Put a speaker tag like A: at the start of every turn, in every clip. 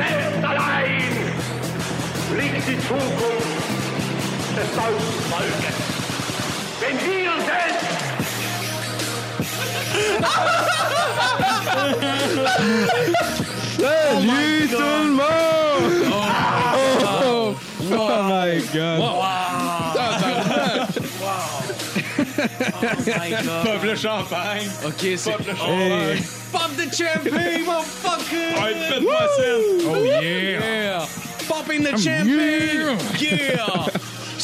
A: selbst allein liegt die Zukunft des deutschen Wenn wir selbst...
B: Salut tout le! Oh, oh, oh, oh, my god!
C: Oh Pop le champagne.
D: Ok, c'est.
C: Pop le
B: Hey. Oh.
C: champagne.
D: Pop the champagne, motherfucker!
C: Ouais, faites-moi ça.
B: Oh yeah!
D: Yeah! Popping the champagne! Yeah!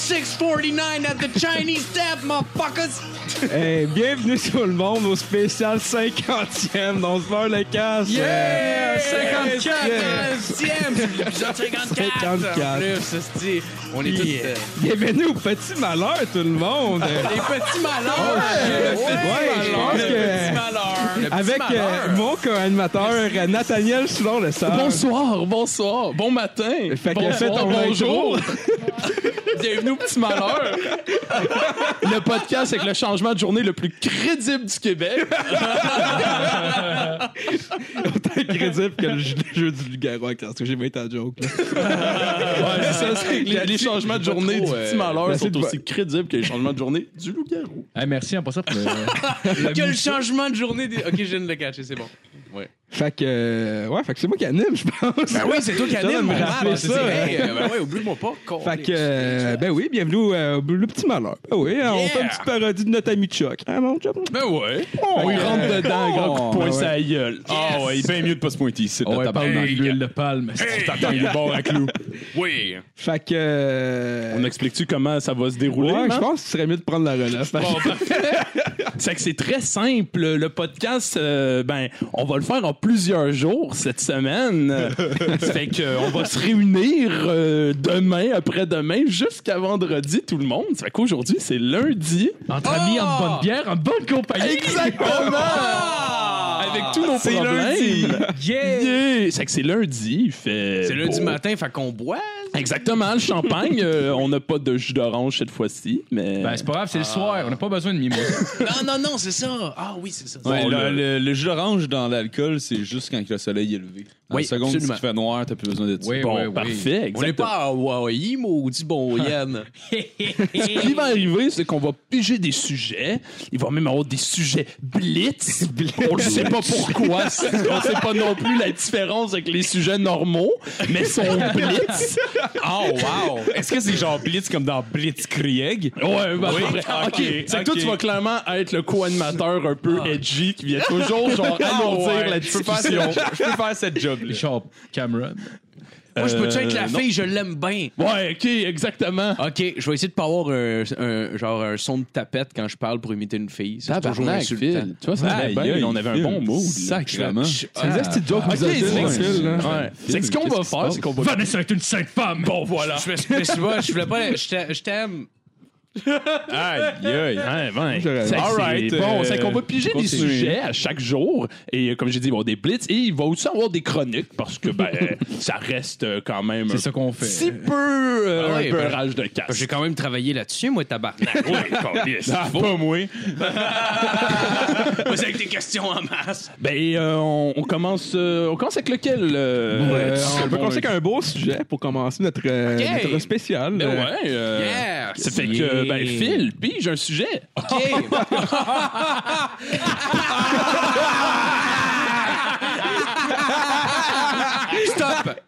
D: 649 at the Chinese tap, motherfuckers!
B: Hey, bienvenue tout le monde au spécial 50e dans ce bar le casse.
D: Yeah! 54!
B: Yeah.
D: 50e! L'épisode 54!
B: 54.
D: En plus, on est tous.
B: Yeah.
D: euh,
B: Bienvenue au petit malheur tout le monde.
D: Les petits malheurs!
B: Oh.
D: Ouais,
B: Ouais, je pense
D: le
B: que-
D: petit malheur! Le petit
B: Avec euh,
D: malheur.
B: mon co-animateur euh, Nathaniel Soulon le sort.
C: Bonsoir, bonsoir, bon matin.
B: Fait que
C: bonsoir,
B: fais ton
C: bonjour. Bienvenue au petit malheur. le podcast avec le changement de journée le plus crédible du Québec.
B: Autant crédible que le jeu, le jeu du loup-garou parce que j'ai mis ta joke. là.
C: Ouais, c'est ça, c'est que les, les changements de journée du petit malheur
B: Merci
C: sont
B: de-
C: aussi crédibles que les changements de journée du loup-garou.
E: Hey, merci en passant pour le-
D: Que le changement de journée des. Ok, je viens de le catcher, c'est bon.
B: Fait que, euh, ouais, fait que c'est moi qui anime, je pense.
D: Ben oui, c'est toi qui anime,
B: rappeler
D: mal,
B: ça.
D: Euh, Ben ouais, oublie-moi pas.
B: Fait que, euh, ben oui, bienvenue au euh, le petit malheur. Ben oui, on fait une petite parodie de notre ami Chuck. Hein, mon chum?
C: Ben ouais. On y rentre dedans, un grand coup de poing
B: Ben
C: sur
B: ouais.
C: la gueule. Ah ouais, bien mieux de pas se pointer ici.
E: Oh, ouais, parle dans
C: Hey,
E: l'huile de palme.
C: T'attends le bord à clou. Oui.
B: Fait que. euh,
C: On explique-tu comment ça va se dérouler?
B: Ouais, je pense que ce serait mieux de prendre la relève.
C: C'est que c'est très simple. Le podcast, euh, ben, on va le faire en plusieurs jours cette semaine. Ça fait que euh, on va se réunir euh, demain, après-demain, jusqu'à vendredi, tout le monde. Ça fait qu'aujourd'hui, c'est lundi.
E: Entre amis, en bonne bière, en bonne compagnie.
C: Exactement! Avec tous nos problèmes.
E: Yeah!
C: Yeah! C'est que c'est lundi. Il fait.
D: C'est lundi
C: beau.
D: matin, fait qu'on boit.
C: Exactement, le champagne. euh, on n'a pas de jus d'orange cette fois-ci, mais.
E: Ben, c'est pas grave, c'est le soir. On n'a pas besoin de mimosa.
D: Non, non, non, c'est ça. Ah oui, c'est ça.
F: Ouais,
C: Bon,
F: le,
C: le-
F: le- le jus d'orange dans l'alcool, c'est juste quand le soleil est levé. En
D: Oui,
F: seconde,
D: absolument.
F: si tu fais noir, t'as plus besoin de ça.
E: Oui,
C: bon,
E: oui, oui.
C: parfait.
D: On n'est
C: exactement.
D: pas à Hawaii, maudit bon Yann.
C: Ce qui va arriver, c'est qu'on va piger des sujets. Il va même avoir des sujets blitz. On ne sait pas pourquoi? On ne sait pas non plus la différence avec les sujets normaux, mais sont blitz.
F: Oh, wow! Est-ce que c'est genre Blitz comme dans Blitzkrieg?
C: Ouais, bah,
F: Oui. Ok.
C: C'est que toi, tu vas clairement être le co-animateur un peu edgy qui vient toujours genre alourdir
F: ouais.
C: la discussion.
F: je peux faire cette job là
E: Richard Cameron.
D: Moi, je peux-tu être la
C: Euh, non.
D: fille, je l'aime bien.
C: Ouais, ok, exactement.
D: Ok, je vais essayer de pas avoir un, un- genre un son de tapette quand je parle pour imiter une fille. C'est toujours
C: Tabarnak,
D: insultant.
C: Phil. Tu vois, ça serait
F: Aïe,
C: bien.
F: aïe,
C: on avait un
F: Phil.
C: bon là.
F: Sacrément.
B: C'est
C: Ok,
B: misogynes,
C: c'est-
B: Phil, là.
C: Ouais. C'est que ce qu'on
F: qu'est-ce
C: va
F: qui se
C: faire,
F: passe?
C: c'est qu'on va.
E: Vanessa est une sainte femme.
C: Bon, voilà.
D: Je me suis vois, je voulais pas. Je t'a- je t'aime.
F: Aïe, aïe.
C: Ouais.
B: J'aurais-
C: C'est c'est- bon,
F: euh,
C: c'est qu'on va piger des
F: continue.
C: sujets à chaque jour. Et euh, comme j'ai dit, il va y avoir des blitz et il va aussi avoir des chroniques parce que ben, ça reste euh, quand même
E: C'est ça qu'on fait.
C: petit peu euh,
D: Ah ouais,
C: un peu
D: ben,
C: rage de casse.
D: J'ai quand même travaillé là-dessus, moi, tabarnak.
F: Ah, pas moi.
D: Vas-y avec tes questions en masse.
C: Ben, euh, on, on commence, euh, on commence avec lequel euh,
B: Euh,
C: euh,
B: on peut
C: bon,
B: commencer avec un beau sujet pour commencer notre, euh,
D: Ok.
B: notre spécial.
C: Ben
B: Euh,
C: ouais. euh,
D: Yeah.
C: Ça fait que, ben, Phil, pige un sujet.
D: OK. Stop.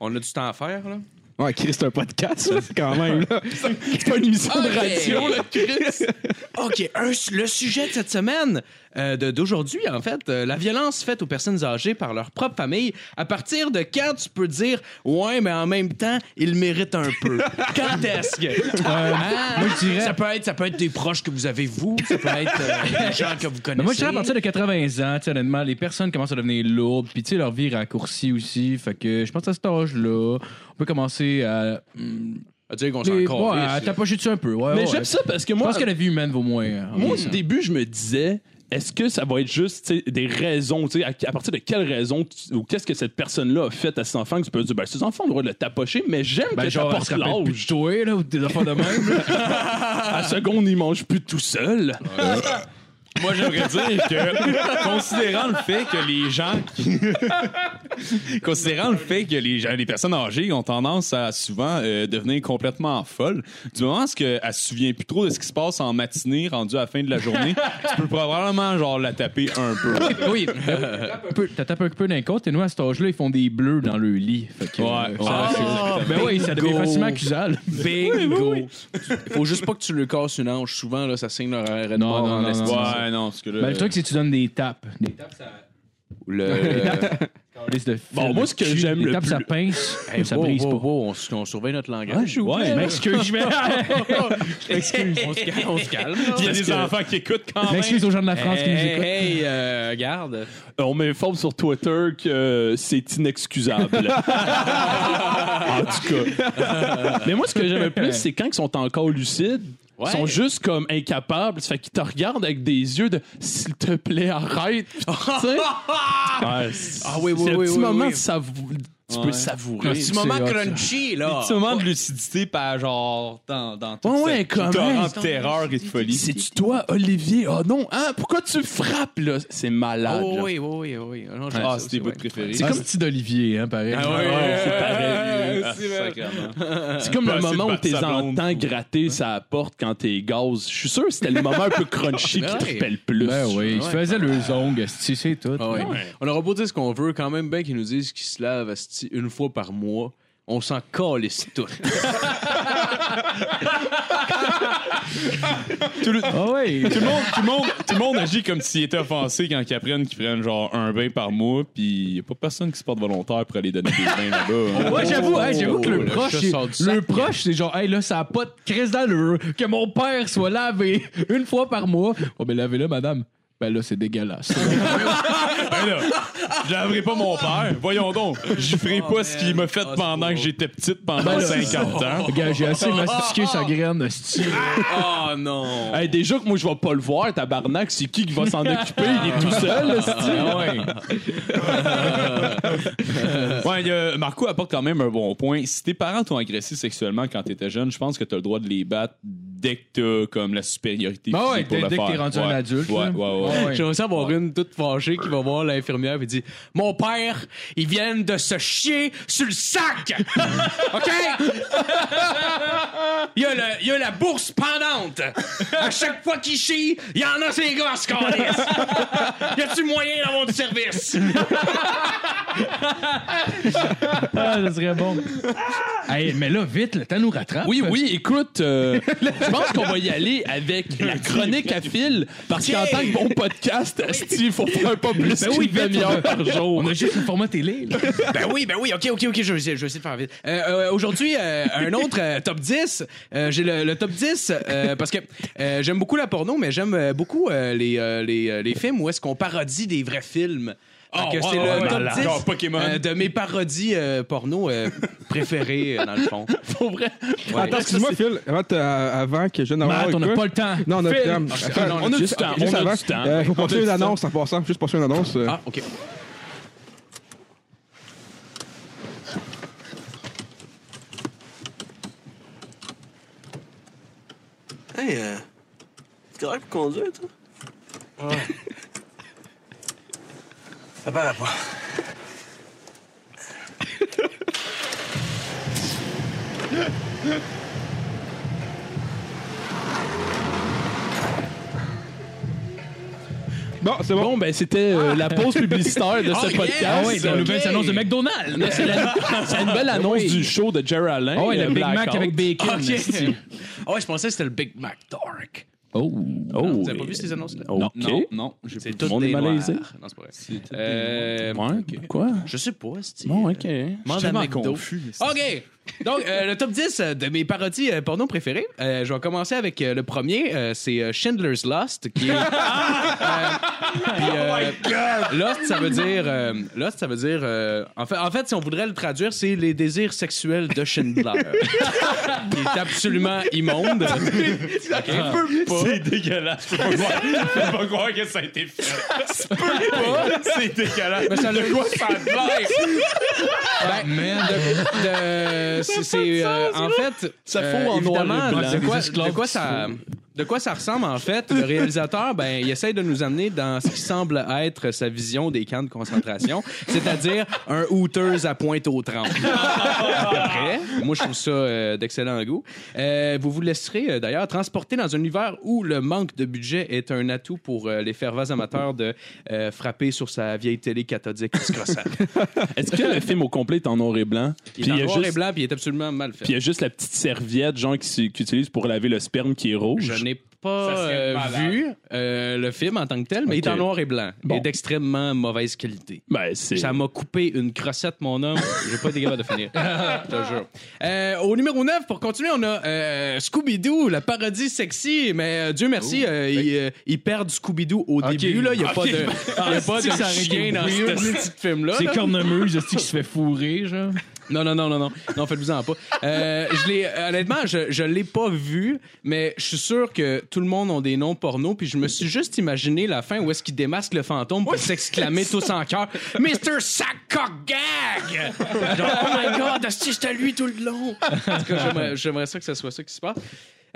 D: On a du temps à faire, là?
B: Ouais, Chris, c'est un podcast, là, quand même. Là.
C: C'est pas une émission de radio, là, Chris.
D: OK. un- le sujet de cette semaine, euh, de- d'aujourd'hui, en fait, euh, la violence faite aux personnes âgées par leur propre famille. À partir de quand tu peux dire, ouais, mais en même temps, ils méritent un peu? Quand est-ce que? Ah,
E: moi, je dirais-
D: Ça peut, être, ça peut être des proches que vous avez, vous. Ça peut être euh, des gens que vous connaissez.
E: Mais moi, je dirais à partir de 80 ans, tu sais, honnêtement, les personnes commencent à devenir lourdes, puis tu sais, leur vie raccourcie aussi. Fait que je pense à cet âge-là, on peut commencer à. hum,
D: À dire qu'on s'en
E: ouais, tapocher dessus un peu? Ouais,
C: Mais
E: ouais.
C: j'aime ça parce que
E: Je
C: moi,
E: pense que la vie humaine vaut moins. hein,
C: Moi, au début, je me disais, est-ce que ça va être juste des raisons, tu sais, à, à partir de quelles raisons tu- ou qu'est-ce que cette personne-là a fait à ses enfants que tu peux dire, ben, ces enfants ont le droit de le tapocher, mais j'aime
E: Ben,
C: que
E: genre,
C: t'apportes l'âge.
E: toi, là, ou des affaires de même.
C: À seconde, il mange plus tout seul.
F: Moi, j'aimerais dire que, considérant le fait que les gens, qui- considérant le fait que les gens, les personnes âgées ont tendance à souvent euh, devenir complètement folles, du moment où elle se souvient plus trop de ce qui se passe en matinée, rendu à la fin de la journée, tu peux probablement genre la taper un peu.
E: Oui, peu- t'as tapé un peu d'un côté et nous, à cet âge-là, ils font des bleus dans le lit. Fait que,
F: Ouais,
E: euh,
F: ouais,
E: ça-
F: c'est
E: ben oui, ça devient
D: Bingo.
E: facilement accusable.
D: Bingo! Faut juste pas que tu le casses une hanche. Souvent, là, ça signe leur arrêt de
E: Non,
D: mort
E: non,
D: en
E: non,
D: esti.
E: non.
F: Ouais, non, parce que là.
E: Ben, le truc, c'est que tu donnes des tapes. Des tapes, ça.
D: Le...
F: Bon, moi, ce que j'aime
E: Des
F: le
E: tapes,
F: plus-
E: ça pince.
D: Hey,
E: ça
D: wow,
E: brise
D: wow,
E: pas.
D: wow, on, on surveille notre langage.
F: Ouais,
E: M'excuse, je vais.
D: Excuse. on, se calme, on se calme.
F: Il y a des
D: que-
F: enfants qui écoutent quand même.
E: M'excuse aux gens de la France qui nous écoutent.
D: hey, euh, garde.
F: On m'informe sur Twitter que c'est inexcusable. en tout cas. Mais moi, ce que j'aime le plus, c'est quand ils sont encore lucides.
D: Ouais.
F: Ils sont juste comme incapables. Ça fait qu'ils te regardent avec des yeux de s'il te plaît, arrête. Puis, tu sais? Ouais,
D: Ah oui, oui,
F: c'est un
D: oui,
F: petit
D: oui,
F: moment
D: oui.
F: de savou- Tu
E: Ouais.
F: peux savourer.
E: Un
D: Petit moment crunchy, là.
F: petit moment de lucidité, pas genre dans, dans tout
C: Ouais,
F: de terreur et de folie.
C: C'est-tu toi, Olivier? Oh non, hein? Pourquoi tu frappes, là? C'est malade.
D: Oh
C: là.
D: oui, oui, oui, oui. Non, j'aime
F: Ah, c'est tes bouts préférés.
E: C'est comme petit d'Olivier, hein, pareil.
D: Ah ouais,
F: Ouais, c'est pareil. Ah,
D: c'est
C: comme le moment où t'es entends gratter sa porte quand t'es gaz. Je suis sûr que c'était le moment un peu crunchy qui te plus.
E: Ben oui, il se
D: Ouais.
E: faisait le zong, esti, c'est tout.
D: Ah. On aura beau dire ce qu'on veut, quand même bien qu'ils nous disent qu'ils se lavent une fois par mois. On s'en calisse tout.
F: Tout le-
E: Ah ouais.
F: Tout le, monde, tout, le monde, tout le monde agit comme s'ils étaient offensés quand ils apprennent qu'ils prennent genre un bain par mois, puis y a pas personne qui se porte volontaire pour aller donner des bains là-bas. hein.
E: Ouais, j'avoue, hey, j'avoue que le,
D: le
E: proche,
D: chat
E: c'est-
D: sort du
E: le
D: sac.
E: proche, c'est genre, hey, là, ça a pas de crise d'allure que mon père soit lavé une fois par mois. Oh, ben, lavez-le, madame. Ben là, c'est dégueulasse.
F: Ben là, je laverai pas mon père. Voyons donc. Je ferai pas ce qu'il m'a fait
D: Ah,
F: pendant
D: beau.
F: que j'étais petite pendant
E: Ben là,
F: 50 ans.
E: Regarde, j'ai assez mastiqué sa graine, esti.
D: oh non!
C: Hey, déjà que moi, je vais pas le voir, tabarnak, c'est qui qui va s'en occuper? Il est tout seul, là, c'est-tu?
F: Ouais, a- Marco apporte quand même un bon point. Si tes parents t'ont agressé sexuellement quand t'étais jeune, je pense que t'as le droit de les battre dès que t'as comme la supériorité
E: Ben ouais,
F: physique pour
E: dès-
F: le
E: dès que t'es rendu un adulte,
F: Ouais, ouais, ouais.
D: J'aimerais ça avoir une toute fâchée qui va voir l'infirmière et dit Mon père, ils viennent de se chier sur le sac! OK? Il y, a le- il y a la bourse pendante. À chaque fois qu'il chie, il y en a ces gars, ce calice. Y a-tu moyen d'avoir du service?
E: Ah, ça serait bon. Hey, mais là, vite, le temps nous rattrape.
C: Oui, oui, écoute, euh, je pense qu'on va y aller avec la chronique à fil, parce qu'en tant que bon podcast, il faut faire pas plus
E: Ben oui, vite,
C: demi-heure
E: on a-
C: par jour.
E: On a juste le format télé, là.
D: Ben oui, ben oui, ok, ok, ok, je vais essayer, je vais essayer de faire vite. Euh, euh, Aujourd'hui, euh, un autre euh, top 10. Euh, J'ai le, le top 10 euh, parce que euh, j'aime beaucoup la porno, mais j'aime beaucoup euh, les, les, les films où est-ce qu'on parodie des vrais films.
F: Oh,
D: que
F: ouais,
D: c'est
F: ouais,
D: le
F: ouais,
D: top
F: malade.
D: 10
F: Genre Pokémon.
D: euh, de mes parodies euh, porno euh, préférées, dans le fond.
C: Pour vrai?
D: Ouais.
B: Attends, excuse-moi, Phil, avant, euh, que je
E: on n'a pas le temps.
B: Non, on a le temps.
D: Ah,
B: Attends,
C: on a du
B: juste-
C: temps,
B: juste
C: on a
B: avant,
C: du temps.
B: euh, faut
C: du
B: une annonce en passant. Juste poursuivre une annonce.
D: Ah, ok.
G: Hey, euh, c'est correct pour conduire, toi? Ouais. Ça paraît pas.
B: Bon, c'est bon.
C: Bon, ben, c'était euh, la pause publicitaire de ce
D: Oh,
C: podcast.
E: Ah ouais, la
D: Ok.
E: nouvelle annonce de McDonald's.
C: C'est la, c'est la nouvelle annonce du show de Jerry Allen.
E: Ah ouais,
C: euh,
E: le Big Mac
C: Blackout.
E: avec bacon.
D: Ok.
E: esti.
D: Ah ouais, je pensais que c'était le Big Mac Dark.
E: Oh.
C: Oh,
D: Vous avez pas vu ces annonces-là?
F: Non, non, j'ai
D: C'est
F: pas
D: tout des
C: est malaisé.
D: noirs. Non, c'est pas vrai. Euh,
C: Ouais, quoi?
D: Je sais pas, c'est
C: Bon, OK.
D: Demande à
F: tellement confus.
D: OK. Donc, euh, le top 10 euh, de mes parodies euh, porno préférées. Euh, je vais commencer avec euh, le premier. euh, c'est euh, Schindler's Lust. Qui est, Euh, puis, euh, Lust, ça veut dire... euh, Lust, ça veut dire... euh, en, fait, en fait, si on voudrait le traduire, c'est les désirs sexuels de Schindler. qui est absolument immonde.
F: C'est dégueulasse. Je peux pas croire, que ça a été fait. Tu peux pas. C'est dégueulasse.
D: Mais ça
F: de
D: le-
F: quoi ça a l'air?
D: Ben, de- c'est- c'est, euh, en fait,
C: Ça
D: euh,
C: fond en
D: évidemment, de quoi, de quoi ça, De quoi ça ressemble, en fait? Le réalisateur, ben, il essaye de nous amener dans ce qui semble être sa vision des camps de concentration, c'est-à-dire un Hooters à pointe aux près. Moi, je trouve ça euh, d'excellent goût. Euh, vous vous laisserez, euh, d'ailleurs, transporter dans un univers où le manque de budget est un atout pour euh, les fervents amateurs de euh, frapper sur sa vieille télé cathodique.
C: Est-ce que le film au complet est en noir et blanc?
D: Il
C: Puis
D: est en
C: il y a
D: noir
C: juste-
D: et blanc, puis il est absolument mal fait.
C: Puis il y a juste la petite serviette, genre, qu'ils utilisent pour laver le sperme qui est rouge.
D: Pas euh, vu euh, le film en tant que tel, mais il est en noir et blanc
C: Bon.
D: et d'extrêmement mauvaise qualité.
C: Ben, c'est.
D: Ça m'a coupé une crossette, mon homme. J'ai pas été capable de finir. Je te jure. Euh, au numéro 9, pour continuer, on a euh, Scooby-Doo, la parodie sexy. Mais euh, Dieu merci, euh, ils, euh, ils perdent Scooby-Doo au début. là. Il n'y a pas de, il y a pas de
E: ça aurait
D: chien dans
E: weird.
D: ce petit film-là.
E: C'est
D: là.
E: cornemuse, est-ce qui se fait fourrer, genre?
D: Non, non, non, non, non. Non, faites-vous-en pas. Euh, je l'ai, honnêtement, je, je l'ai pas vu, mais je suis sûr que tout le monde a des noms porno, puis je me suis juste imaginé la fin où est-ce qu'ils démasquent le fantôme pour s'exclamer tous en chœur Mr. Sackcock Gag! Genre, oh my god, esti, c'était lui tout le long! En tout cas, j'aimerais, j'aimerais ça que ce soit ça qui se passe.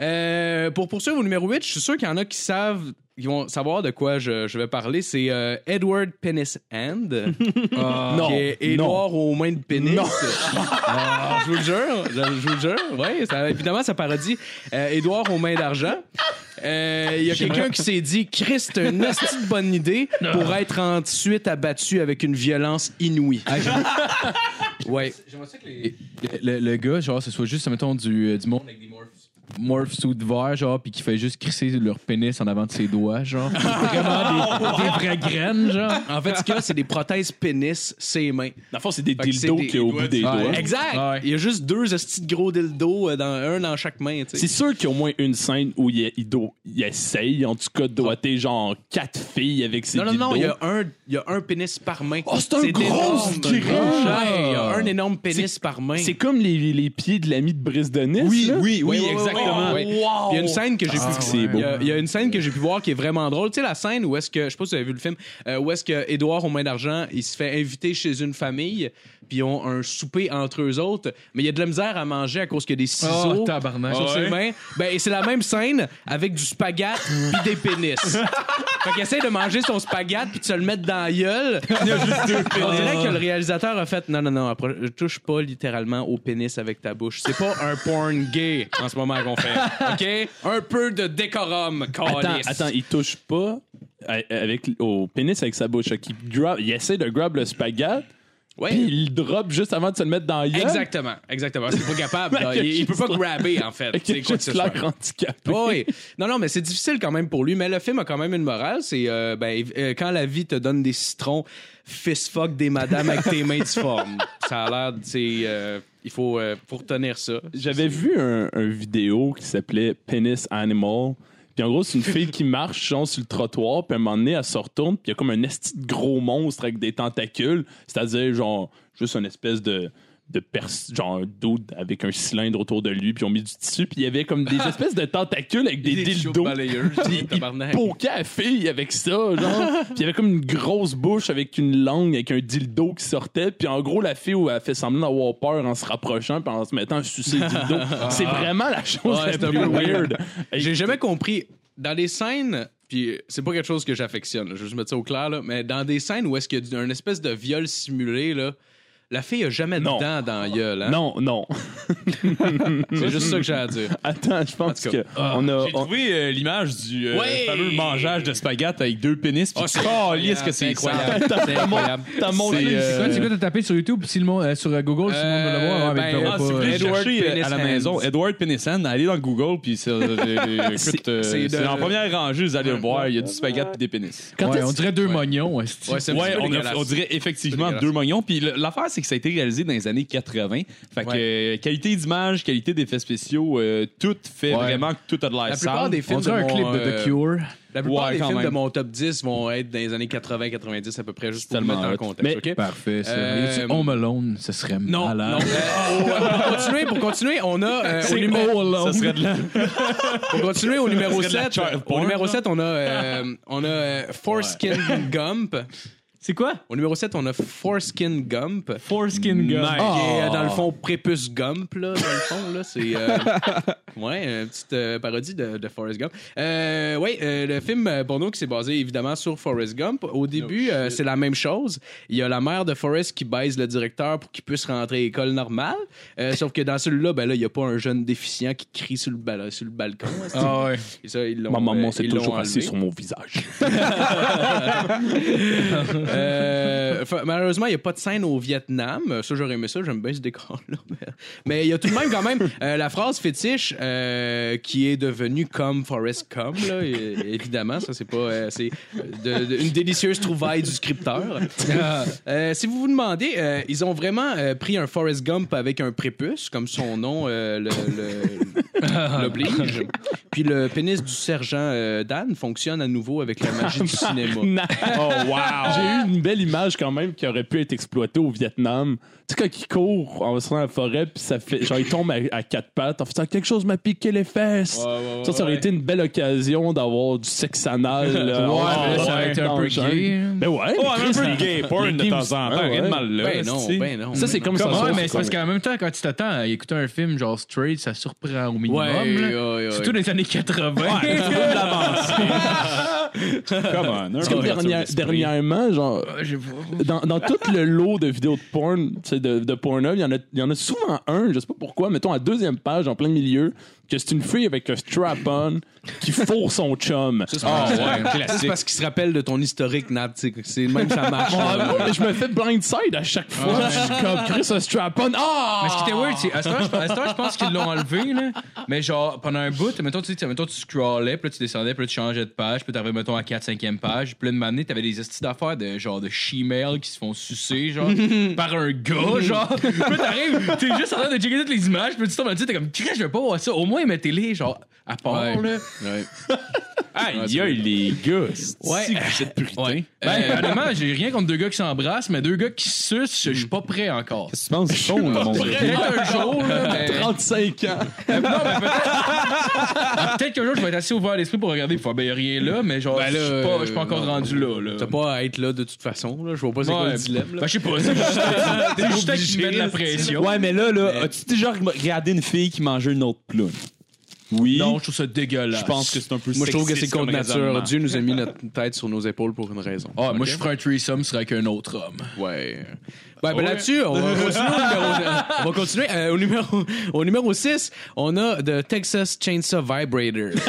D: Euh, pour poursuivre au numéro 8, je suis sûr qu'il y en a qui savent, qui vont savoir de quoi je, je vais parler. C'est euh, Edward Penis Hand.
C: non.
D: Qui est Édouard aux mains de pénis. Ah, je vous le jure, je, je vous le jure. Oui, ça, évidemment, ça parodie euh, Édouard aux mains d'argent. Euh, Il y a quelqu'un qui s'est dit Chris, c'est une esti de bonne idée pour être ensuite abattu avec une violence inouïe. ouais.
E: J'aimerais ça que les- le, le gars, genre, ce soit juste, mettons, du, euh, du monde avec des morphs. Morph suit vert, genre, puis qui fait juste crisser leur pénis en avant de ses doigts, genre. Vraiment des, des vraies graines, genre.
D: En fait, ce qu'il y a, c'est des prothèses pénis, ses mains.
C: Dans le fond, c'est des
D: Fait que c'est
C: dildos
D: des-
C: qui est au bout des doigts.
D: Exact.
E: Ouais.
D: Il y a juste deux estis de gros dildos, euh, dans, un dans chaque main. tu sais.
C: C'est sûr qu'il y a au moins une scène où il, il, do- il essaye, en tout cas, de doigter genre quatre filles avec ses
D: Non, non,
C: dildos.
D: non, il y, a un, il y a un pénis par main.
C: Oh, c'est un gros
D: énorme.
C: script.
D: Ouais, Il y a un énorme pénis par main.
C: C'est comme les, les pieds de l'ami de Brice de Nice.
F: Oui,
C: là.
F: oui, oui,
D: ouais,
F: exactement.
D: ouais. Il y a une scène que j'ai
C: Ah,
D: pu
C: c'est
D: il y,
C: beau.
D: a, il y a une scène que j'ai pu voir qui est vraiment drôle. Tu sais la scène où est-ce que je sais pas si vous avez vu le film euh, où est-ce que Édouard aux mains d'argent, il se fait inviter chez une famille puis ils ont un souper entre eux autres, mais il y a de la misère à manger à cause qu'il y a des ciseaux
E: Oh,
D: sur ses mains. Ben et c'est la même scène avec du spaghette puis des pénis. fait qu'il essaie de manger son spaghette puis de se le mettre dans la gueule. Il y a juste deux pénis. On dirait que le réalisateur a fait non non non, touche pas littéralement au pénis avec ta bouche. C'est pas un porn gay en ce moment qu'on fait. OK? Un peu de décorum,
C: Attends, attends, il touche pas avec, au pénis avec sa bouche. Qu'il grab- il essaie de grab le spaghette,
D: Ouais.
C: puis il drop juste avant de se le mettre dans la gueule.
D: Exactement, exactement. C'est pas capable. là. il, il peut pas grabber, en fait. C'est quoi que ce soit.
C: handicapé.
D: Oui. Non, non, mais c'est difficile quand même pour lui. Mais le film a quand même une morale. C'est euh, ben, euh, quand la vie te donne des citrons, fist fuck des madames avec tes mains difformes. Ça a l'air, c'est, euh, il faut, euh, faut retenir ça.
C: J'avais vu un, un vidéo qui s'appelait Penis Animal. Puis en gros, c'est une fille qui marche sur le trottoir, puis à un moment donné, elle se retourne, puis il y a comme un esti de gros monstre avec des tentacules, c'est-à-dire genre juste une espèce de de genre un dude avec un cylindre autour de lui puis ils ont mis du tissu puis il y avait comme des espèces de tentacules avec des, dildos. puis il
D: tabarnak.
C: poquait à fille avec ça genre. Puis il y avait comme une grosse bouche avec une langue avec un dildo qui sortait puis en gros la fille où elle fait semblant d'avoir peur en se rapprochant puis en se mettant à sucer le dildo c'est vraiment la chose
D: Ouais,
C: la plus
D: peu
C: weird.
D: J'ai jamais compris. Dans des scènes, puis c'est pas quelque chose que j'affectionne, là, je vais juste mettre ça au clair, là, mais dans des scènes où est-ce qu'il y a une espèce de viol simulé, là, la fille a jamais de
C: Non.
D: dents dans la gueule. Hein?
C: non non
D: C'est juste ça que j'ai à dire.
C: attends je pense que on a
F: J'ai
C: on-
F: trouvé euh, l'image du euh,
D: Ouais!
F: fameux mangeage de spaghettes avec deux pénis. Puis
D: Oh, c'est
F: calisse que c'est
D: incroyable. C'est incroyable.
C: t'as montré
D: C'est, euh,
E: quoi, c'est quoi, t'as tapé sur YouTube, si le monde, euh, sur euh, Google, si le monde veut le voir,
D: Euh,
E: mais
D: ben,
F: Ah, si vous voulez
E: euh,
D: Edward
F: chercher euh, à la maison, Edward Penisson, allez dans Google, puis c'est euh, euh, en première rangée, vous allez le voir, il y a du spaghetti et des pénis.
E: on dirait deux mognons.
D: Ouais,
F: on, dirait effectivement deux mognons. Puis l'affaire, c'est que ça a été réalisé dans les années 80. Fait que euh, qualité d'image, qualité d'effets spéciaux, euh, tout fait
E: Ouais.
F: vraiment que tout a de l'air
D: La plupart
F: sale.
D: des films de
E: un
D: mon,
E: clip de
D: euh,
E: The Cure.
D: La plupart
F: Ouais,
D: des films
F: même.
D: de mon top 10 vont être dans les années 80-90 à peu près, juste pour
F: Tellement
D: mettre en contexte.
C: Mais-?
E: Parfait, ça.
D: Euh,
E: Home Alone, ce serait
D: Non,
E: malade.
D: non. Euh, pour, continuer, pour continuer, on a euh, au
E: C'est
D: numéro,
E: Home Alone.
F: Ça serait de la...
D: pour continuer au numéro
F: Ça serait de la
D: 7.
F: child
D: Au numéro
F: ça.
D: 7, on a euh, on a euh, Foreskin Gump
E: C'est quoi?
D: Au numéro 7, on a Foreskin Gump.
E: Foreskin Gum.
D: Qui est, euh, dans le
C: Ah.
D: fond, Prépuce Gump, là, dans le fond, là. C'est, euh, ouais, une petite euh, parodie de, de Forrest Gump. Euh, ouais, euh, le film euh, porno qui s'est basé évidemment sur Forrest Gump. Au début, euh, c'est la même chose. Il y a la mère de Forrest qui baise le directeur pour qu'il puisse rentrer à l'école normale. Euh, sauf que dans celui-là, ben là, il n'y a pas un jeune déficient qui crie sur le, bal- sur le balcon.
E: Ah ouais.
D: Et ça, ils l'ont,
C: Ma maman
D: euh,
C: s'est toujours assise sur mon visage.
D: Euh, fa- malheureusement, il n'y a pas de scène au Vietnam. Euh, Ça, j'aurais aimé ça. J'aime bien ce décor-là. Mais- Mais il y a tout de même, quand même, euh, la phrase fétiche euh, qui est devenue comme Forrest Cum, là, é- évidemment. Ça, c'est pas. euh, c'est de- de- une délicieuse trouvaille du scripteur. Euh, si vous vous demandez, euh, ils ont vraiment euh, pris un Forrest Gump avec un prépuce, comme son nom euh, le- le- l'oblige. Puis le pénis du sergent euh, Dan fonctionne à nouveau avec la magie du cinéma.
C: oh, wow! J'ai eu une belle image quand même qui aurait pu être exploitée au Vietnam. Tu sais, quand il court en se dans la forêt, puis ça fait. Genre, il tombe à, à quatre pattes en faisant quelque chose m'a piqué les fesses. ça, ça aurait été une belle occasion d'avoir du sexe anal. là.
E: Ouais, mais là, ça aurait
C: ouais,
E: été un peu gay.
C: Ben ouais, mais
F: un peu gay porn de temps en temps,
C: Ah,
F: rien de
C: ouais.
F: mal là.
D: Ben non, ben non.
C: Ça, c'est comme ça.
E: Ouais, mais c'est parce qu'en même temps, quand tu t'attends à écouter un film genre straight, ça surprend au minimum.
D: Ouais,
E: là.
D: ouais, ouais.
E: Surtout dans les années 80.
F: Come on, un
C: Parce que dernière- dernièrement, genre, dans, dans tout le lot de vidéos de porn, tu sais, de, de Pornhub, il y, en a, il y en a souvent un, je sais pas pourquoi, mettons à deuxième page, en plein milieu, que c'est une fille avec un strap-on qui fourre son chum.
D: Ah, ouais,
F: classique.
D: C'est parce qu'il se rappelle de ton historique, Nat. C'est c'est même ça marche.
C: Ah,
D: là.
C: moi, mais je me fais blindside à chaque fois. Je suis comme Chris un strap-on. Ah!
E: Mais ce qui était weird, c'est à ce temps, je- pense qu'ils l'ont enlevé, là. Mais genre, pendant un bout, mettons, tu mettons, tu scrollais, puis là, tu descendais, puis là, tu changeais de page, puis t'arrivais, mettons, à 4-5e page, puis là, de m'amener, t'avais des estis d'affaires de genre de she-mail qui se font sucer, genre, par un gars, genre. Puis là, t'arrives, t'es juste en train de checker toutes les images, puis tu tombes là-dessus, t'es comme, Chris, je veux pas voir ça. Au moins, mettez-les, genre, à part,
D: Ouais.
E: là.
F: Aïe, aïe, les gars.
E: Ouais.
F: Si vous êtes puritains.
E: Ouais. Ben, honnêtement, j'ai rien contre deux gars qui s'embrassent, mais deux gars qui sucent, je suis pas prêt encore.
F: Qu'est-ce que tu penses qu'ils font, là, mon gars?
E: Peut-être un jour, là, mais...
C: 35 ans.
E: Euh, non, mais peut-être. Ah, peut-être qu'un jour, je vais être assez ouvert à l'esprit pour regarder. Faut, ben, y a rien là, mais genre,
D: Ben
E: je suis pas, je suis pas encore
D: non.
E: rendu là. là.
D: T'as pas à être là de toute façon. Là. Je vois pas c'est quoi
E: Ouais.
D: le dilemme. Là.
E: Ben, je sais pas. C'est juste, c'est juste qui me met de la pression.
F: Ouais, mais là, là, as-tu déjà regardé une fille qui mangeait une autre ploune? Oui.
E: Non, je trouve ça dégueulasse.
F: je pense que c'est un peu
D: Moi, je trouve que c'est contre nature. Dieu nous a mis notre tête sur nos épaules pour une raison.
E: Ah, moi, je ferais un threesome, ce serait avec un autre homme.
D: Ouais. Ben, ben, là-dessus, on va continuer au numéro, on va continuer, euh, au numéro, au numéro 6, on a The Texas Chainsaw Vibrator. Et,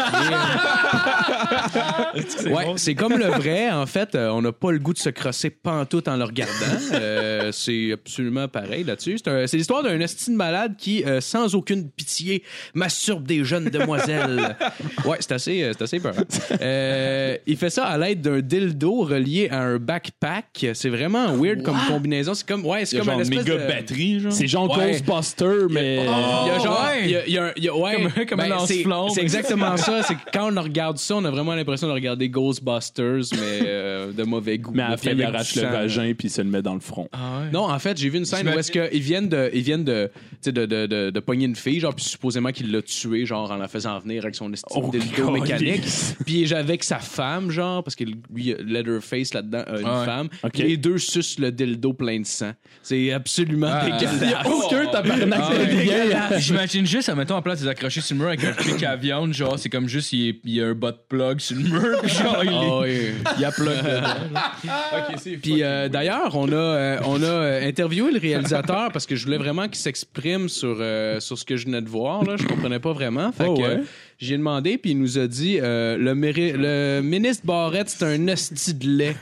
D: euh, ouais, c'est comme le vrai, en fait, euh, on n'a pas le goût de se crosser pantoute en le regardant. Euh, c'est absolument pareil là-dessus. C'est, c'est l'histoire d'un estime malade qui, euh, sans aucune pitié, masturbe des jeunes demoiselles. Ouais, c'est assez, euh, c'est assez peur. Euh, il fait ça à l'aide d'un dildo relié à un backpack. C'est vraiment weird comme combinaison. C'est comme, ouais, c'est comme
F: genre
D: un
F: une
D: espèce
F: méga
D: de...
F: batterie, genre.
C: C'est genre
D: Ouais.
C: Ghostbuster, mais.
D: Il y a genre,
E: ouais.
D: il y a, il y a un- il y a- ouais,
E: Comme- comme un
D: ben, c'est,
E: lance-flamme.
D: c'est exactement ça. C'est que quand on regarde ça, on a vraiment l'impression de regarder Ghostbusters, mais euh, de mauvais goût.
C: Mais à la fin, il arrache le vagin puis il se le met dans le front.
D: Non, en fait, j'ai vu une scène où est-ce qu'ils viennent de, ils viennent de, de, de, de, de pogner une fille, genre, puis supposément qu'il l'a tuée, genre, en la faisant venir avec son estime
C: Oh,
D: dildo
C: God.
D: mécanique. Puis il est avec sa femme, genre, parce que lui, il a Leatherface là-dedans, a une
E: Ouais.
D: femme.
C: Ok.
D: Les deux sucent le dildo plein de sang. C'est absolument
E: Ah.
D: dégueulasse.
C: Aucun tabarnak
E: Ah,
C: de
E: ouais.
C: vieille.
E: J'imagine juste, mettons, en place, des accrochés sur le mur avec un pic à viande, genre, c'est comme juste, il, il y a un bot plug sur le mur, genre, il, est-
D: Ah ouais.
E: il y a plug
D: Puis euh, d'ailleurs, on a euh, on a euh, interviewé le réalisateur parce que je voulais vraiment qu'il s'exprime sur euh, sur ce que je venais de voir là, je comprenais pas vraiment. Fait
C: Oh,
D: que
C: ouais.
D: j'ai demandé puis il nous a dit euh, le ministre Barrette c'est un hostie de lait.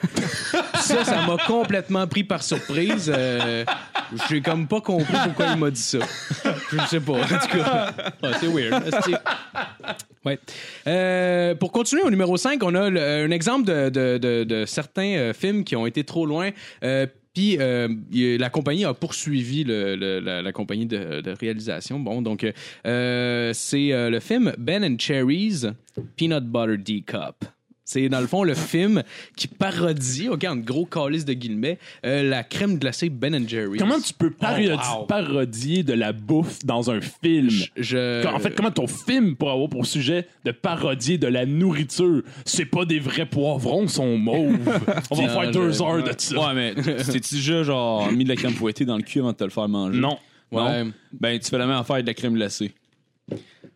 D: Ça ça m'a complètement pris par surprise. Euh, j'ai comme pas compris pourquoi il m'a dit ça. Je sais pas. En tout cas, Ouais, c'est weird. Ouais. Euh, pour continuer au numéro 5, on a le- un exemple de, de- de- de certains euh, films qui ont été trop loin. Euh, puis euh, la compagnie a poursuivi le- le- la, la compagnie de, de réalisation. Bon, donc euh, c'est euh, le film Ben and Cherries Peanut Butter D Cup. C'est dans le fond le film qui parodie, ok, en gros calice de guillemets, euh, la crème glacée Ben Jerry.
C: Comment tu peux parodi-
D: Oh, wow.
C: parodier de la bouffe dans un film?
D: je...
C: En fait, comment ton film pourrait avoir pour sujet de parodier de la nourriture? C'est pas des vrais poivrons, ils sont mauves. On va
D: Non,
C: faire
D: je-
C: deux heures de ça.
F: Ouais, mais t'es-tu déjà genre mis de la crème fouettée dans le cul avant de te le faire manger?
C: Non.
D: Ouais.
F: Non? Ben, tu fais la même affaire avec de la crème glacée.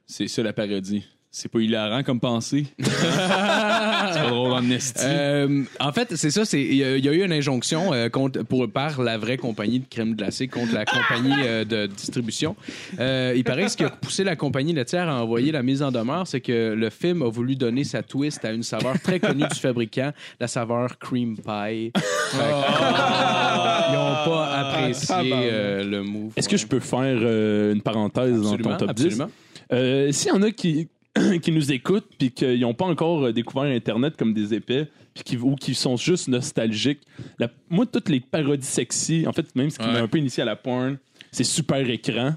F: C'est ça la parodie. C'est pas hilarant comme pensée. c'est pas drôle en.
D: Euh, en fait, c'est ça. c'est Il y, a- il y a eu une injonction euh, contre, pour, par la vraie compagnie de crème glacée contre la compagnie euh, de distribution. Euh, il paraît que ce qui a poussé la compagnie laitière à envoyer la mise en demeure, c'est que le film a voulu donner sa twist à une saveur très connue du fabricant, la saveur cream pie. Ils n'ont pas apprécié euh, le move.
C: Est-ce que je peux faire euh, une parenthèse dans
D: Absolument,
C: ton top 10?
D: absolument.
C: Euh, S'il y en a qui, qui nous écoutent puis qu'ils n'ont pas encore euh, découvert Internet comme des épais puis qui, ou qui sont juste nostalgiques, la- moi, toutes les parodies sexy, en fait, même ce qui m'a un peu initié à la porn, c'est super écran.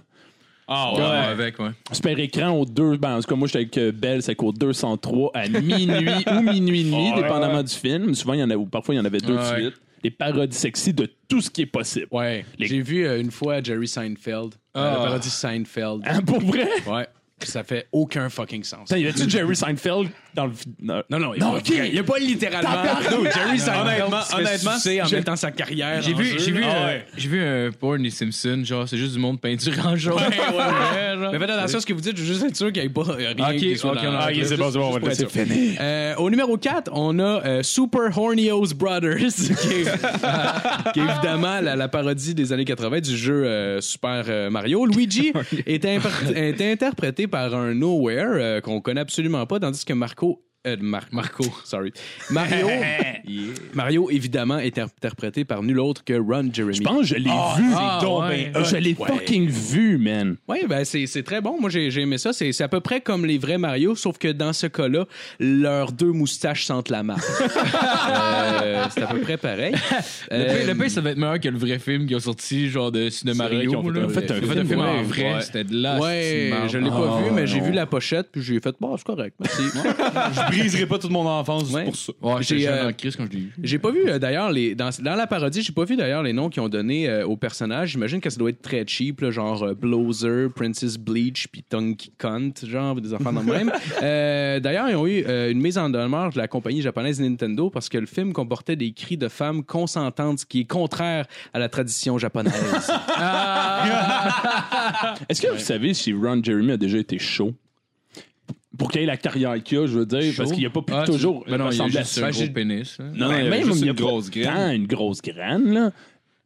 E: Ah ouais,
C: Ouais.
E: avec, ouais.
C: Super écran au 2, ben, en tout cas, moi, j'étais avec euh, Belle, c'est qu'au 203 à minuit ou minuit et demi,
F: Ouais,
C: dépendamment
F: ouais.
C: du film. Souvent, il y en a, ou parfois, il y en avait deux de suite. Les parodies sexy de tout ce qui est possible.
D: Ouais.
C: Les-
D: J'ai vu euh, une fois Jerry Seinfeld. Euh,
E: Ah.
D: la parodie Seinfeld.
C: Hein, pour vrai?
D: Ouais. Ça fait aucun fucking sens.
C: Putain, y a-tu Jerry Seinfeld? Dans le. Non,
D: Non, non, il
C: Non,
D: non,
C: ok.
D: il n'y a pas littéralement. Non, Jerry Seinfeld
F: Honnêtement, honnêtement,
D: sucer en mettant sa carrière.
E: J'ai vu, j'ai vu, euh, j'ai vu un porn des Simpsons, genre, c'est juste du monde peinture en jaune. Ouais, genre.
D: Mais faites attention à ce que vous dites, je veux juste être sûr qu'il n'y ait pas euh, rien
E: Ok,
D: qui soit
E: ok,
D: dans
E: on a-
D: la-
E: ok,
D: juste-
C: c'est bon, c'est bon, on va laisser finir.
D: Euh, au numéro 4, on a euh, Super Hornios Brothers, qui est, qui est évidemment la, la parodie des années 80 du jeu euh, Super euh, Mario. Luigi est, est interprété par un Nowhere euh, qu'on connaît absolument pas, tandis que Marco euh, Mar- Marco, sorry. Mario, Mario, évidemment, est interprété par nul autre que Ron Jeremy.
C: Je pense que je l'ai vu.
E: ah, ouais.
C: ben, je l'ai fucking vu, man.
D: Oui, ben c'est c'est très bon. Moi, j'ai j'ai aimé ça. C'est c'est à peu près comme les vrais Mario, sauf que dans ce cas-là, leurs deux moustaches sentent la marque. Euh, c'est à peu près pareil.
E: Le
D: Euh,
E: pire, ça va être meilleur que le vrai film qui a sorti, genre de Ciné
C: vrai
E: Mario.
C: qu'ils ont fait
E: là.
C: un- fait un
E: fait un
C: film,
E: film en
C: ouais,
E: vrai,
C: ouais.
E: c'était de là.
D: Ouais, je l'ai pas
C: Ah,
D: vu, mais j'ai
C: non.
D: vu la pochette, puis j'ai fait, bon, c'est correct, merci.
F: Je briserai pas toute mon enfance
D: Ouais.
F: pour ça.
E: Ouais,
D: J'ai, euh,
E: quand je l'ai vu.
D: J'ai pas vu euh, d'ailleurs les dans, dans la parodie, j'ai pas vu d'ailleurs les noms qu'ils ont donnés euh, aux personnages. J'imagine que ça doit être très cheap, là, genre euh, Blowser, Princess Bleach, puis Tonky Cunt, genre des enfants de même. Euh, d'ailleurs, ils ont eu une mise en demeure de la compagnie japonaise Nintendo parce que le film comportait des cris de femmes consentantes, ce qui est contraire à la tradition japonaise.
C: Est-ce que vous savez si Ron Jeremy a déjà été chaud? Pour qu'il ait la carrière qu'il a, je veux dire, parce qu'il n'y a pas pu
E: Ah,
C: toujours
E: Ben non, il y a juste
C: ça.
E: un
D: Ben,
E: gros pénis. hein.
C: Non,
F: il y avait
C: même,
F: juste
C: il y a
F: une grosse graine.
C: tant une grosse graine, là.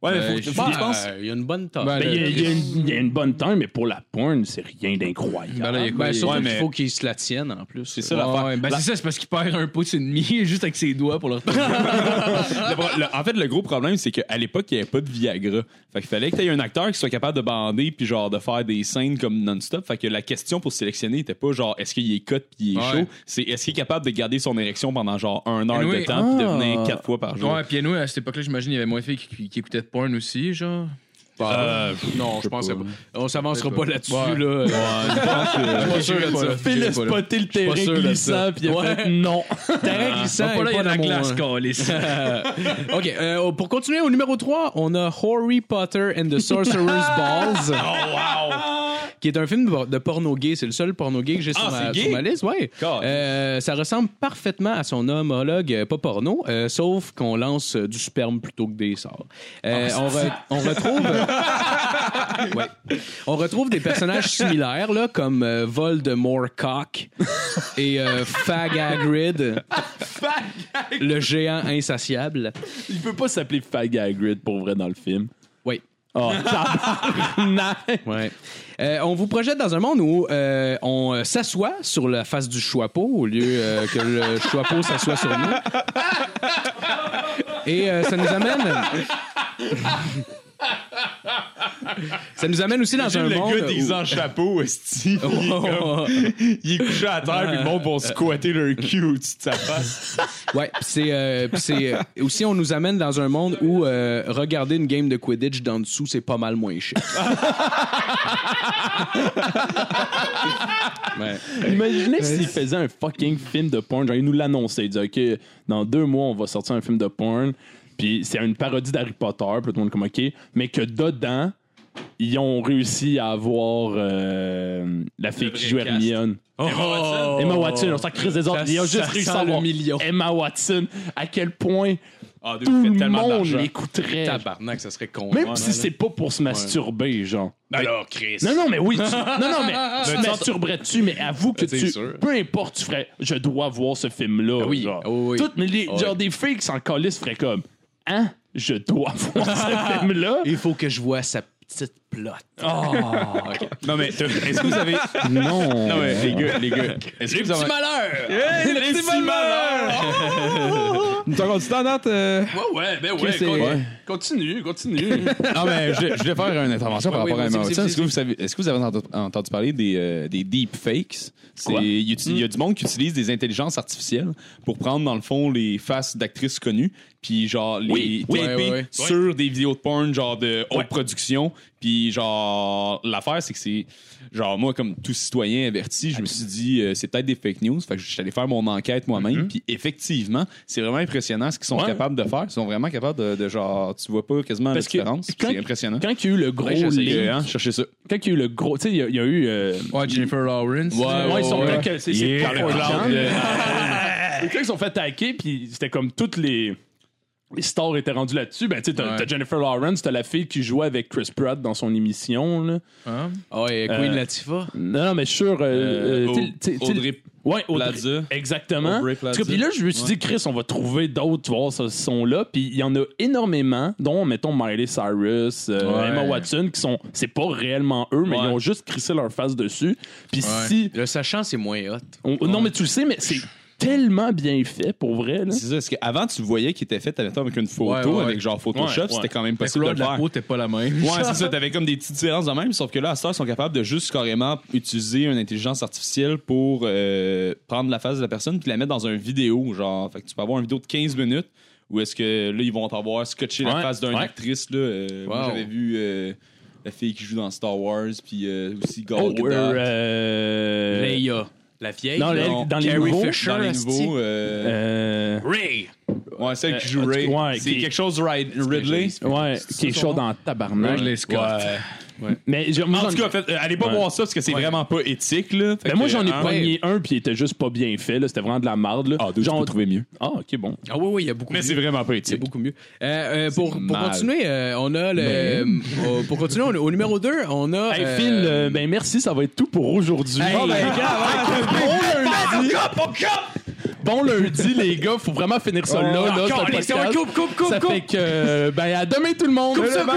F: Ouais, mais
E: Euh,
F: faut.
D: Euh, Il y a une bonne tasse.
E: Ben,
C: Ben, il, y a, il y a une, il y a une bonne taille, mais pour la porn, c'est rien d'incroyable.
E: Ben là, il y a quoi,
D: Ben,
E: il y a-
D: surtout
F: Ouais,
D: qu'il
F: mais-
D: faut qu'il se la tienne en plus.
F: C'est ça
E: Ouais,
F: l'affaire.
E: ouais, ben
F: La-
E: c'est ça, c'est parce qu'il perd un pouce et demi juste avec ses doigts pour le retrouver.
F: Le pro- le- en fait, le gros problème, c'est qu'à l'époque, il n'y avait pas de Viagra. Fait qu'il fallait que tu aies un acteur qui soit capable de bander puis genre de faire des scènes comme non-stop. Fait que la question pour sélectionner était pas genre est-ce qu'il est cut puis il est
E: Ouais.
F: chaud? C'est est-ce qu'il est capable de garder son érection pendant genre un heure
E: Anyway.
F: de temps puis de
C: Ah.
F: venir quatre fois par jour?
E: Ouais, puis nous, à cette époque-là, j'imagine, il y avait moins de filles qui, qui écoutaient porn aussi, genre?
D: Euh, non, je pense pas. On s'avancera pas là-dessus.
E: Ouais.
D: Là.
E: Je suis sûr de ça.
C: Phil a spoté le terrain glissant, puis il a
D: Ouais.
C: fait non.
D: Terrain glissant
E: pas là, il y a la glace, câlisse.
D: OK, euh, pour continuer au numéro 3, on a Harry Potter and the Sorcerer's Balls. Qui est un film de, porno gay. C'est le seul porno gay que j'ai sur,
F: Ah,
D: ma- sur ma liste. Ouais. Euh, ça ressemble parfaitement à son homologue, euh, pas porno, euh, sauf qu'on lance du sperme plutôt que des sorts. Euh, on, re- on retrouve. Ouais. On retrouve des personnages similaires, là, comme Voldemort Cock et Fag Hagrid, le géant insatiable.
C: Il peut pas s'appeler Fag Hagrid pour vrai dans le film. Oh.
D: Euh, on vous projette dans un monde où euh, on euh, s'assoit sur la face du choixpeau au lieu que le choixpeau s'assoit sur nous. Et ça nous amène. Ça nous amène aussi dans un
F: le
D: monde.
F: gars déguisé
D: où-
F: en chapeau, esti, il, est comme- il est couché à terre, puis le monde va squatter leur cul au-dessus de sa face.
D: Ouais, pis c'est euh, c'est euh, aussi on nous amène dans un monde où euh, regarder une game de Quidditch d'en dessous c'est pas mal moins cher. ouais.
C: Imaginez s'il faisait un fucking film de porn. Genre, il nous l'annonçait. Il disait, OK, dans deux mois, on va sortir un film de porn. Puis c'est une parodie d'Harry Potter. Puis tout le monde est comme, OK. Mais que dedans, ils ont réussi à avoir euh, la fille qui joue
E: vrai cast.
C: Hermione. Emma Watson, on s'en crise des autres. Ils ont juste
D: ça
C: réussi à avoir
D: million.
C: Emma Watson. À quel point
F: Ah,
C: tout le monde l'écouterait.
D: Tabarnak, ça serait con.
C: Même
D: Ouais,
C: si c'est pas pour se masturber, genre.
F: Alors, Chris.
C: Non, non, mais oui. tu- non, non, mais tu te masturberais-tu, mais avoue que
F: C'est
C: tu.
F: sûr.
C: Peu importe, tu ferais. Je dois voir ce film-là.
D: oui,
C: genre.
D: ah oui.
C: Toutes, mais les, genre des filles qui s'en calissent feraient comme. Hein? Je dois voir ce film-là.
D: Il faut que je vois sa petite plotte.
F: Non, mais est-ce que vous avez.
C: Non.
F: Non, mais les gars, les gars. Est-ce que vous avez.
D: malheur!
F: Hey, les petits malheurs!
B: Nous t'en continues en date? euh,
C: Ouais, ouais, ben ouais.
B: c'est-
C: con-
B: Ouais.
C: Continue, continue.
F: Non, mais je, je vais faire une intervention par
D: Ouais,
F: rapport à Emma Watson. Est-ce que, vous savez- est-ce que vous avez entendu, entendu parler des, euh, des deepfakes? C'est-
C: Quoi?
F: Il y, a- il y a du monde qui utilise des intelligences artificielles pour prendre, dans le fond, les faces d'actrices connues, puis genre les
C: Oui,
F: taper
D: ouais, ouais, ouais.
F: sur des vidéos de porn, genre de haute production. Puis genre, l'affaire, c'est que c'est. Genre, moi, comme tout citoyen averti, je me suis dit, euh, c'est peut-être des fake news. Fait que je suis allé faire mon enquête moi-même. Puis effectivement, c'est vraiment impressionnant ce qu'ils sont
C: Ouais.
F: capables de faire. Ils sont vraiment capables de, de genre, tu vois pas quasiment
C: Parce
F: la différence. C'est impressionnant.
C: Quand il y a eu le gros
F: Ouais,
C: leak,
F: hein, chercher ça.
C: quand il y a eu le gros. Tu sais, il y a- il y, a eu. euh,
E: Ouais, Jennifer Lawrence.
C: Ouais, ils sont
F: ouais.
C: quand que- c'est c'est quand ils sont fait attaquer, puis c'était comme toutes les. Les stars étaient rendus là-dessus. Ben, tu t'as
E: Ouais.
C: Jennifer Lawrence, t'as la fille qui jouait avec Chris Pratt dans son émission, là.
D: Ah Queen
C: Euh,
D: Latifah.
C: Non, non, mais sûr. euh, euh,
F: Audrey
C: Ouais, Audrey-
F: Plaza.
C: Exactement.
F: Plaza.
C: Puis là, je me suis dit, Chris, on va trouver d'autres, tu vois, ce son-là. Puis il y en a énormément, dont, mettons, Miley Cyrus,
E: Ouais.
C: Emma Watson, qui sont. C'est pas réellement eux, mais
F: Ouais.
C: ils ont juste crissé leur face dessus. Puis si.
D: Le sachant, c'est moins hot.
C: on- Non, mais tu le sais, mais c'est tellement bien fait, pour vrai, là.
F: C'est ça, parce qu'avant, tu voyais qu'il était fait admettons, avec une photo,
E: Ouais, ouais,
F: avec genre Photoshop,
C: Ouais,
F: c'était quand même
E: La
F: possible de le
E: la
F: faire.
E: peau, t'es pas la même.
F: Ouais, c'est ça, t'avais comme des petites différences de même, sauf que là, à heure, ils sont capables de juste carrément utiliser une intelligence artificielle pour euh, prendre la face de la personne puis la mettre dans une vidéo, genre, fait que tu peux avoir une vidéo de 15 minutes où est-ce que là, ils vont t'avoir scotché la face d'une
C: ouais.
F: actrice, là. euh, Moi, j'avais vu euh, la fille qui joue dans Star Wars, puis euh, aussi Gal
C: Oh, euh,
D: Leia. La vieille.
C: Non,
F: Non,
C: dans les nouveaux.
D: Fisher.
F: dans les nouveaux, euh,
C: euh,
D: Ray.
F: ouais, celle qui
C: euh,
F: joue Ray.
C: ouais,
F: c'est
C: qui-
F: quelque chose Ridley.
C: ouais, qui est chaud dans tabarnak.
E: Ridley Scott.
C: Mais j'ai- moi,
F: En tout cas, fait, euh, allez pas
C: Ouais.
F: voir ça parce que c'est vraiment pas éthique. Là. Fait
C: Ben moi,
F: que,
C: j'en ai
F: hein,
C: pogné un, puis il était juste pas bien fait. là. C'était vraiment de la marde. Là.
F: Ah, deux,
C: Genre-
F: je trouver mieux.
C: Ah, ok, bon.
D: Ah oui, oui, il y a beaucoup
F: Mais
D: mieux.
F: c'est vraiment pas
D: C'est
F: éthique.
D: beaucoup mieux. Euh, euh, pour, pour continuer, euh, on a le. euh, pour continuer, on- au numéro 2, on a.
C: Hey,
D: euh,
C: Phil, euh, ben merci, ça va être tout pour aujourd'hui.
D: Hey,
C: Bon, ben, lundi. Bon lundi, les gars. Faut vraiment finir ça là. là podcast.
D: coupe, coupe, coupe,
C: Ça fait que, ben, à demain tout le monde.
D: Coupe ça, coupe.